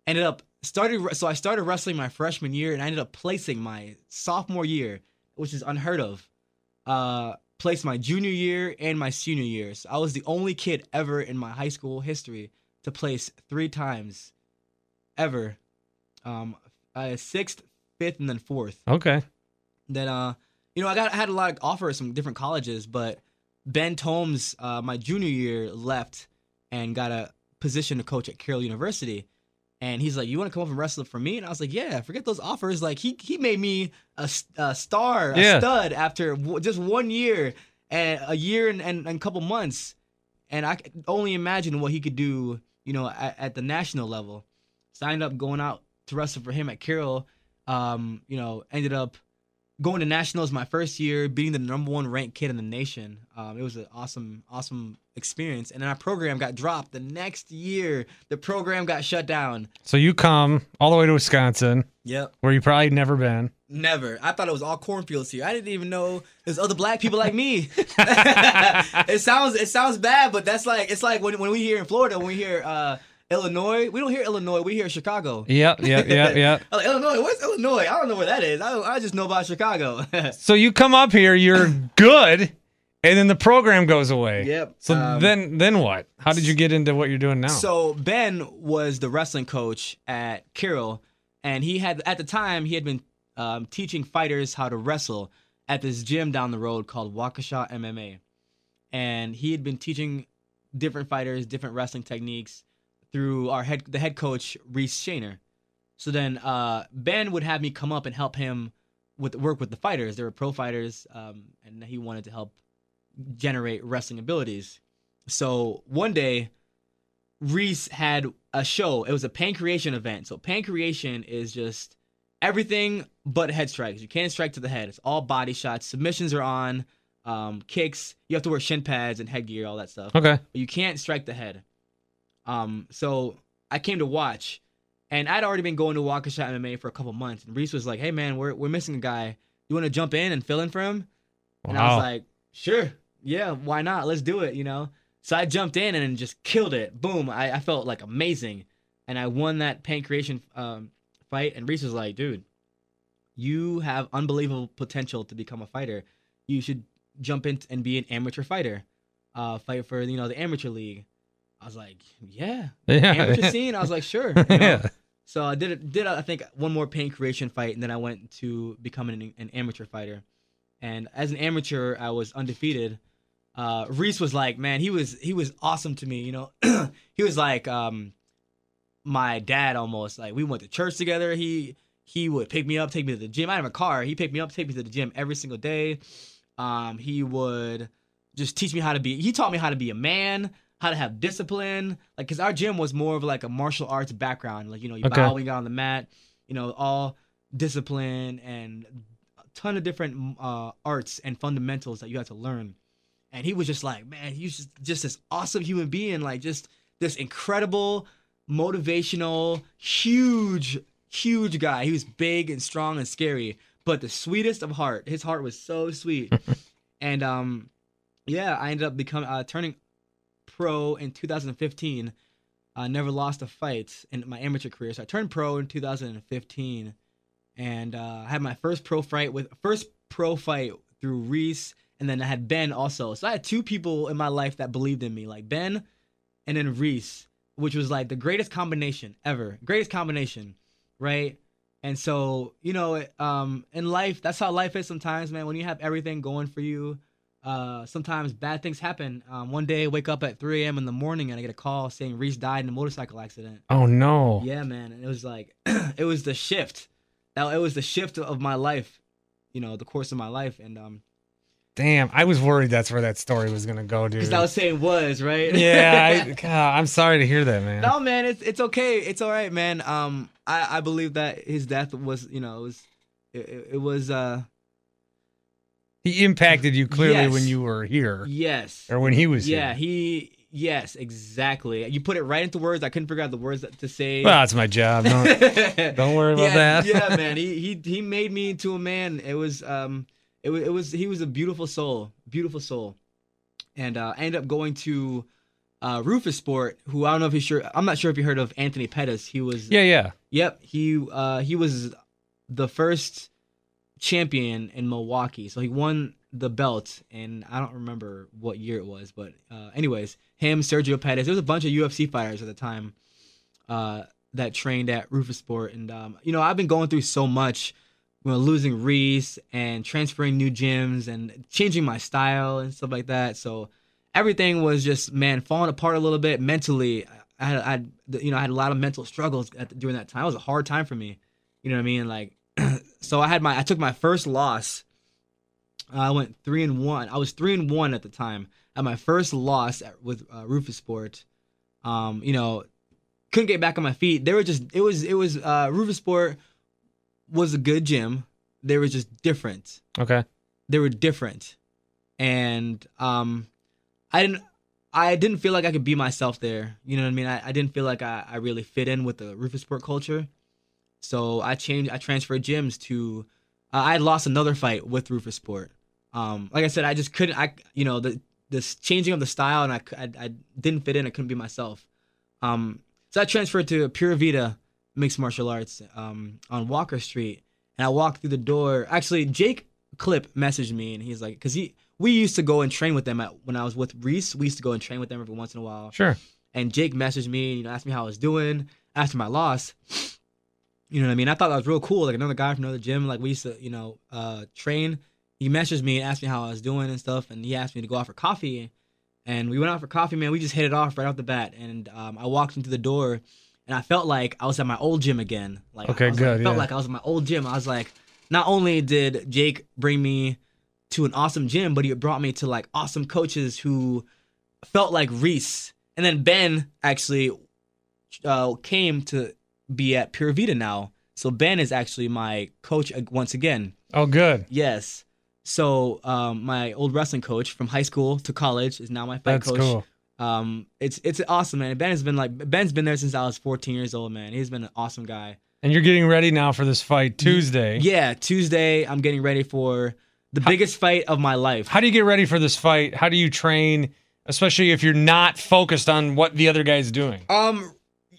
Speaker 2: ended up started so I started wrestling my freshman year and I ended up placing my sophomore year, which is unheard of. Uh placed my junior year and my senior year. So I was the only kid ever in my high school history to place three times ever. Um uh, sixth, fifth, and then fourth.
Speaker 1: Okay.
Speaker 2: then uh you know i got I had a lot of offers from different colleges but ben tomes uh my junior year left and got a position to coach at carroll university. And he's like you want to come up and wrestle for me? And i was like yeah forget those offers. Like he he made me a, a star a
Speaker 1: Yeah.
Speaker 2: stud after w- just one year and a year and, and, and a couple months. And i could only imagine what he could do you know at, at the national level. Signed up going out to wrestle for him at carroll um, you know, ended up going to nationals my first year, beating the number one ranked kid in the nation. Um, it was an awesome, awesome experience. And then our program got dropped the next year. The program got shut down.
Speaker 1: So you come all the way to Wisconsin,
Speaker 2: Yep.
Speaker 1: where you probably never been.
Speaker 2: Never. I thought it was all cornfields here. I didn't even know there's other black people like me. it sounds it sounds bad, but that's like it's like when when we hear in Florida, when we hear uh, Illinois, we don't hear Illinois, we hear Chicago.
Speaker 1: Yep, yep, yep, yep.
Speaker 2: Like, Illinois, what's Illinois? I don't know where that is. I, I just know about Chicago.
Speaker 1: So you come up here, you're good, and then the program goes away.
Speaker 2: Yep.
Speaker 1: So
Speaker 2: Um,
Speaker 1: then, then what? How did you get into what you're doing now?
Speaker 2: So Ben was the wrestling coach at Carroll, and he had at the time he had been um, teaching fighters how to wrestle at this gym down the road called Waukesha MMA, and he had been teaching different fighters, different wrestling techniques through our head the head coach Reese Shaner. So then uh, Ben would have me come up and help him with work with the fighters. They were pro fighters, um, and he wanted to help generate wrestling abilities. So one day, Reese had a show. It was a pankration event. So pankration is just everything but head strikes. You can't strike to the head. It's all body shots. Submissions are on. Um, kicks. You have to wear shin pads and headgear, all that stuff.
Speaker 1: Okay.
Speaker 2: But you can't strike the head. Um, so I came to watch, and I'd already been going to Waukesha MMA for a couple months. And Reese was like, "Hey man, we're we're missing a guy. You want to jump in and fill in for him?" And I was like, "Sure, yeah, why not? Let's do it." You know. So I jumped in and just killed it. Boom! I, I felt like amazing, and I won that pankration um, fight. And Reese was like, "Dude, you have unbelievable potential to become a fighter. You should jump in and be an amateur fighter, uh, fight for you know the amateur league." I was like, "Yeah,
Speaker 1: Yeah.
Speaker 2: amateur scene." I was like, "Sure." you know?
Speaker 1: yeah.
Speaker 2: So I did it- did I think one more pankration fight, and then I went to becoming an, an amateur fighter. And as an amateur, I was undefeated. Uh, Reese was like, man, he was he was awesome to me. You know, he was like um, my dad almost. Like we went to church together. He he would pick me up, take me to the gym. I have a car. He picked me up, take me to the gym every single day. Um, he would just teach me how to be. He taught me how to be a man, how to have discipline. Like, cause our gym was more of like a martial arts background. Like, you know, you
Speaker 1: Okay.
Speaker 2: bow when you got on the mat. You know, all discipline and a ton of different uh, arts and fundamentals that you had to learn. And he was just like, man, he's just just this awesome human being, like just this incredible, motivational, huge, huge guy. He was big and strong and scary, but the sweetest of heart. His heart was so sweet. and um, yeah, I ended up becoming uh, turning pro in 2015. I never lost a fight in my amateur career, so I turned pro in 2015, and uh, I had my first pro fight with first pro fight through Reese, and then I had Ben also. So I had two people in my life that believed in me, like Ben, and then Reese, which was like the greatest combination ever, greatest combination, right? And so you know, um, in life, that's how life is sometimes, man. When you have everything going for you, uh, sometimes bad things happen. Um, one day, I wake up at 3 a.m. in the morning and I get a call saying Reese died in a motorcycle accident.
Speaker 1: Oh no.
Speaker 2: Yeah, man. And it was like, it was the shift. That it was the shift of my life, you know, the course of my life. And um,
Speaker 1: Damn. I was worried that's where that story was gonna go, dude.
Speaker 2: because I was saying was right.
Speaker 1: yeah. I, God, I'm sorry to hear that, man.
Speaker 2: no, man, it's it's okay. It's all right, man. Um, I I believe that his death was, you know, it was, it, it- it was, uh,
Speaker 1: He impacted you clearly
Speaker 2: Yes.
Speaker 1: when you were here
Speaker 2: yes,
Speaker 1: or when he was
Speaker 2: yeah,
Speaker 1: here.
Speaker 2: Yeah, he. Yes, exactly. You put it right into words. I couldn't figure out the words to say.
Speaker 1: Well, that's my job. Don't, don't worry about
Speaker 2: yeah,
Speaker 1: that.
Speaker 2: yeah, man. He he he made me into a man. It was um it was it was he was a beautiful soul, beautiful soul. And uh, I ended up going to uh, Roufusport, who I don't know if you sure. I'm not sure if you heard of Anthony Pettis. He was
Speaker 1: yeah, yeah.
Speaker 2: Yep, he uh he was the first champion in Milwaukee. So he won the belt and I don't remember what year it was, but uh anyways, him, Sergio Pettis, there was a bunch of UFC fighters at the time uh that trained at Roufusport and um you know, I've been going through so much you know, losing Reese and transferring new gyms and changing my style and stuff like that. So everything was just man falling apart a little bit mentally. I had, I had you know I had a lot of mental struggles at, during that time. It was a hard time for me. You know what I mean? Like, so I had my I took my first loss. I went three and one. I was three and one at the time. At my first loss at, with uh, Roufusport, um, you know, couldn't get back on my feet. They were just it was it was uh, Roufusport was a good gym. They were just different
Speaker 1: Okay.
Speaker 2: they were different and um i didn't i didn't feel like i could be myself there you know what i mean i, I didn't feel like I, I really fit in with the Roufusport culture so i changed i transferred gyms to uh, i had lost another fight with Roufusport. Um like i said i just couldn't i you know the this changing of the style and I I didn't fit in i couldn't be myself. Um so i transferred to Pura Vida mixed martial arts um on walker street. And i walked through the door actually jake clip messaged me and he's like because he we used to go and train with them at when i was with reese we used to go and train with them every once in a while.
Speaker 1: Sure.
Speaker 2: and jake messaged me you know asked me how i was doing after my loss you know what i mean i thought that was real cool like another guy from another gym like we used to you know uh train he messaged me and asked me how i was doing and stuff and he asked me to go out for coffee and we went out for coffee. Man, we just hit it off right off the bat. And um, I walked into the door, and I felt like I was at my old gym again. Like
Speaker 1: Okay,
Speaker 2: I was
Speaker 1: good,
Speaker 2: Like, I felt
Speaker 1: yeah.
Speaker 2: like I was at my old gym. I was like, not only did Jake bring me to an awesome gym, but he brought me to like awesome coaches who felt like Reese. And then Ben actually uh, came to be at Pura Vida now. So Ben is actually my coach once again.
Speaker 1: Oh, good.
Speaker 2: Yes. So um, my old wrestling coach from high school to college is now my fight
Speaker 1: That's
Speaker 2: coach.
Speaker 1: cool.
Speaker 2: Um, it's it's awesome, man. Ben has been like Ben's been there since I was 14 years old, man. He's been an awesome guy.
Speaker 1: And you're getting ready now for this fight Tuesday.
Speaker 2: Yeah, Tuesday I'm getting ready for the biggest fight of my life.
Speaker 1: How do you get ready for this fight? How do you train, especially if you're not focused on what the other guy's doing?
Speaker 2: Um,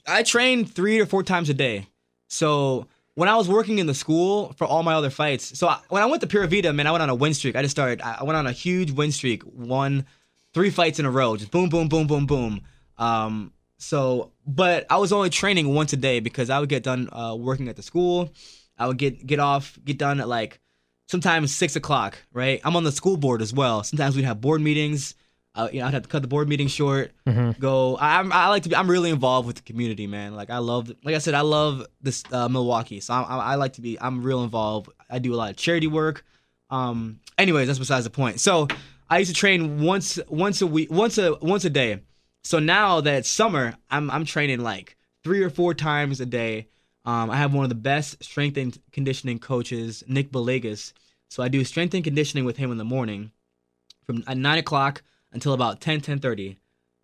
Speaker 2: I train three or four times a day. So when I was working in the school for all my other fights, so I, when I went to Pura Vida, man, I went on a win streak. I just started. I I went on a huge win streak. Won three fights in a row. Just boom, boom, boom, boom, boom. Um. So, but I was only training once a day because I would get done uh, working at the school. I would get get off, get done at like sometimes six o'clock. Right. I'm on the school board as well. Sometimes we'd have board meetings. Uh, you know, I'd have to cut the board meeting short go. I, I'm I like to be. I'm really involved with the community, man. Like I love. Like I said, I love this uh, Milwaukee. So I, I, I like to be. I'm real involved. I do a lot of charity work. Um. Anyways, that's besides the point. So I used to train once once a week, once a once a day. So now that it's summer, I'm I'm training like three or four times a day. Um, I have one of the best strength and conditioning coaches, Nick Belegas. So I do strength and conditioning with him in the morning, from at nine o'clock until about 10, 10.30.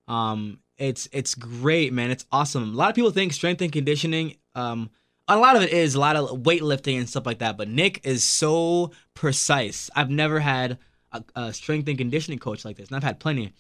Speaker 2: Um, it's it's great, man. It's awesome. A lot of people think strength and conditioning. Um, a lot of it is a lot of weightlifting and stuff like that. But Nick is so precise. I've never had a, a strength and conditioning coach like this, and I've had plenty.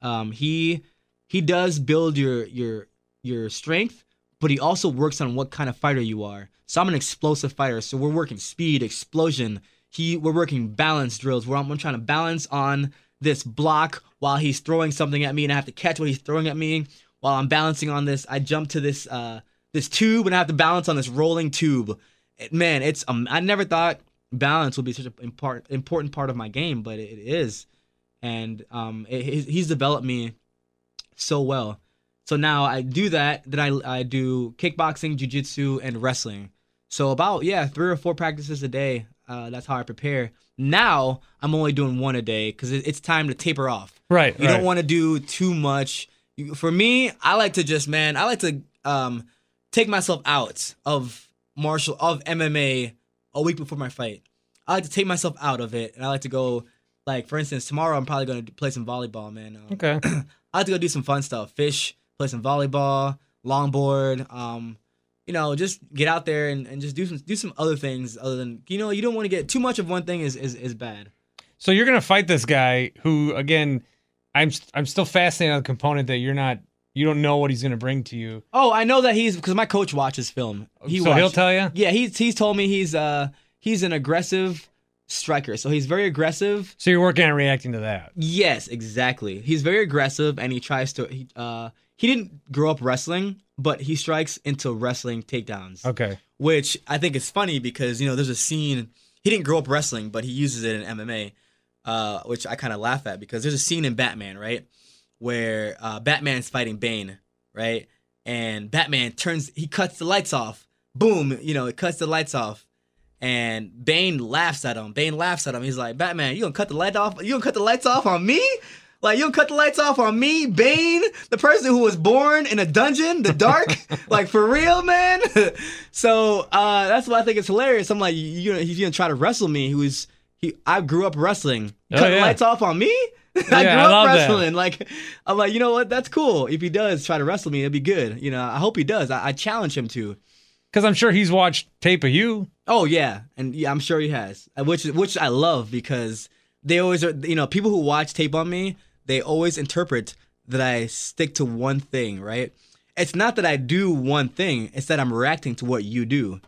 Speaker 2: Um, he he does build your your your strength, but he also works on what kind of fighter you are. So I'm an explosive fighter. So we're working speed, explosion. He we're working balance drills where I'm, I'm trying to balance on this block while he's throwing something at me, and I have to catch what he's throwing at me. While I'm balancing on this, I jump to this uh this tube and I have to balance on this rolling tube. It- man, it's um, I never thought balance would be such an important part of my game, but it, is, and um, it, he's developed me so well. So now I do that. Then I I do kickboxing, jujitsu, and wrestling. So about yeah, three or four practices a day. Uh, that's how I prepare. Now I'm only doing one a day because it's time to taper off.
Speaker 1: Right.
Speaker 2: You
Speaker 1: right.
Speaker 2: don't want to do too much. For me, I like to just man, I like to um take myself out of martial of MMA a week before my fight. I like to take myself out of it, and I like to go like for instance tomorrow I'm probably going to play some volleyball, man. Um,
Speaker 1: Okay.
Speaker 2: I like to go do some fun stuff, fish, play some volleyball, longboard. Um, you know, just get out there and, and just do some do some other things other than you know you don't want to get too much of one thing is is, is bad.
Speaker 1: So you're gonna fight this guy who, again, I'm I'm still fascinated on the component that you're not you don't know what he's gonna bring to you.
Speaker 2: Oh, I know that he's because my coach watches film. He
Speaker 1: so he'll tell you.
Speaker 2: Yeah, he's he's told me he's uh he's an aggressive striker. So he's very aggressive.
Speaker 1: So you're working on reacting to that.
Speaker 2: Yes, exactly. He's very aggressive and he tries to he uh he didn't grow up wrestling, but he strikes into wrestling takedowns.
Speaker 1: Okay.
Speaker 2: Which I think is funny because, you know, there's a scene he didn't grow up wrestling, but he uses it in MMA. Uh, which I kind of laugh at because there's a scene in Batman, right? Where uh, Batman's fighting Bane, right? And Batman turns, he cuts the lights off. Boom, you know, it cuts the lights off. And Bane laughs at him. Bane laughs at him. He's like, Batman, you gonna cut the light off? You gonna cut the lights off on me? Like you gonna cut the lights off on me, Bane, the person who was born in a dungeon, the dark, like for real, man. so uh, that's why I think it's hilarious. I'm like, you, know, he's gonna try to wrestle me. Who is he? I grew up wrestling.
Speaker 1: Oh,
Speaker 2: Cut the lights off on me. I
Speaker 1: Yeah,
Speaker 2: grew
Speaker 1: I
Speaker 2: up
Speaker 1: that.
Speaker 2: wrestling. Like I'm like, you know what? That's cool. If he does try to wrestle me, it'd be good. You know, I hope he does. I, I challenge him to.
Speaker 1: Because I'm sure he's watched tape of you.
Speaker 2: Oh yeah, and yeah, I'm sure he has, which which I love because they always are. You know, people who watch tape on me, they always interpret that I stick to one thing. Right? It's not that I do one thing; it's that I'm reacting to what you do.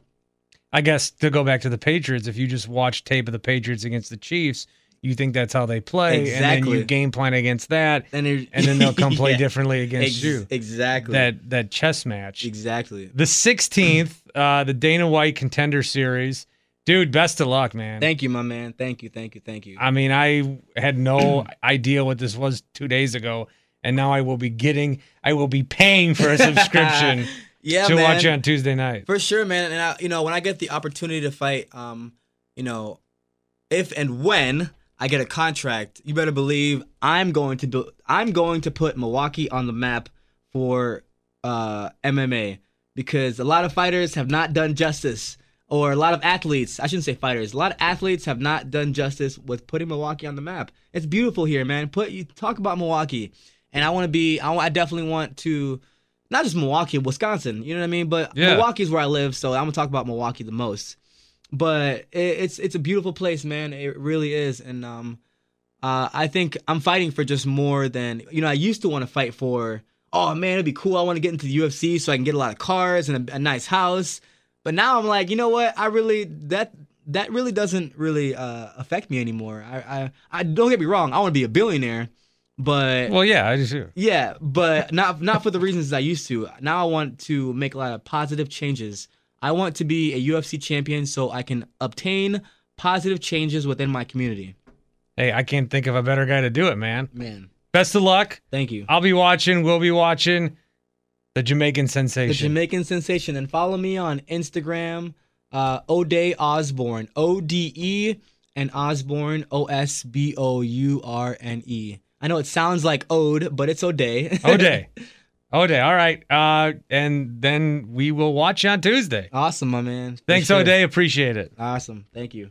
Speaker 1: I guess to go back to the Patriots, if you just watch tape of the Patriots against the Chiefs, you think that's how they play, and then you game plan against that,
Speaker 2: And,
Speaker 1: and then they'll come play
Speaker 2: Yeah.
Speaker 1: differently against
Speaker 2: Ex-
Speaker 1: you.
Speaker 2: Exactly.
Speaker 1: That that chess match.
Speaker 2: exactly.
Speaker 1: The 16th, uh, the Dana White Contender Series. Dude, best of luck, man.
Speaker 2: Thank you, my man. Thank you, thank you, thank you.
Speaker 1: I mean, I had no idea what this was two days ago, and now I will be getting, I will be paying for a subscription
Speaker 2: yeah,
Speaker 1: to
Speaker 2: man.
Speaker 1: watch you on Tuesday night.
Speaker 2: For sure, man. And I, you know, when I get the opportunity to fight, um, you know, if and when I get a contract, you better believe I'm going to do. I'm going to put Milwaukee on the map for uh, MMA because a lot of fighters have not done justice, or a lot of athletes. I shouldn't say fighters. A lot of athletes have not done justice with putting Milwaukee on the map. It's beautiful here, man. Put you talk about Milwaukee, and I want to be. I, I definitely want to not just Milwaukee, Wisconsin. You know what I mean? But
Speaker 1: Yeah.
Speaker 2: Milwaukee's where I live, so I'm gonna talk about Milwaukee the most. But it, it's it's a beautiful place, man. It really is, and um, uh, I think I'm fighting for just more than you know. I used to want to fight for. Oh man, it'd be cool. I want to get into the UFC so I can get a lot of cars and a, a nice house. But now I'm like, you know what? I really that that really doesn't really uh, affect me anymore. I, I I don't get me wrong. I want to be a billionaire, but
Speaker 1: Well, yeah, I do.
Speaker 2: yeah, but not not for the reasons I used to. Now I want to make a lot of positive changes. I want to be a UFC champion so I can obtain positive changes within my community.
Speaker 1: Hey, I can't think of a better guy to do it, man.
Speaker 2: Man,
Speaker 1: Best of luck.
Speaker 2: thank you.
Speaker 1: I'll be watching. We'll be watching the Jamaican sensation. The.
Speaker 2: Jamaican sensation and follow me on Instagram uh Ode Osbourne, O D E and Osbourne O S B O U R N E. I know it sounds like Ode, but it's Ode.
Speaker 1: O'Day. O'Day. All right. Uh, and then we will watch you on Tuesday.
Speaker 2: awesome, my man.
Speaker 1: Thanks,
Speaker 2: sure.
Speaker 1: O'Day. Appreciate it.
Speaker 2: Awesome. Thank you.